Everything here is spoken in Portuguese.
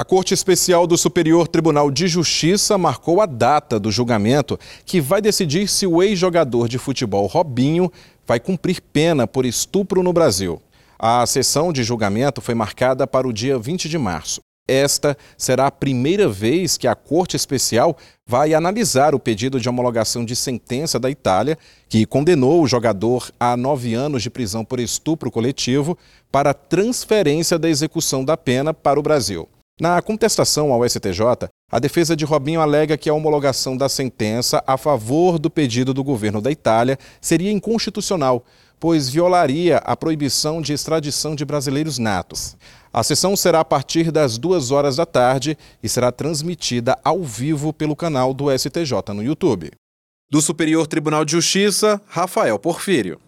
A Corte Especial do Superior Tribunal de Justiça marcou a data do julgamento que vai decidir se o ex-jogador de futebol Robinho vai cumprir pena por estupro no Brasil. A sessão de julgamento foi marcada para o dia 20 de março. Esta será a primeira vez que a Corte Especial vai analisar o pedido de homologação de sentença da Itália, que condenou o jogador a nove anos de prisão por estupro coletivo, para transferência da execução da pena para o Brasil. Na contestação ao STJ, a defesa de Robinho alega que a homologação da sentença a favor do pedido do governo da Itália seria inconstitucional, pois violaria a proibição de extradição de brasileiros natos. A sessão será a partir das duas horas da tarde e será transmitida ao vivo pelo canal do STJ no YouTube. Do Superior Tribunal de Justiça, Rafael Porfírio.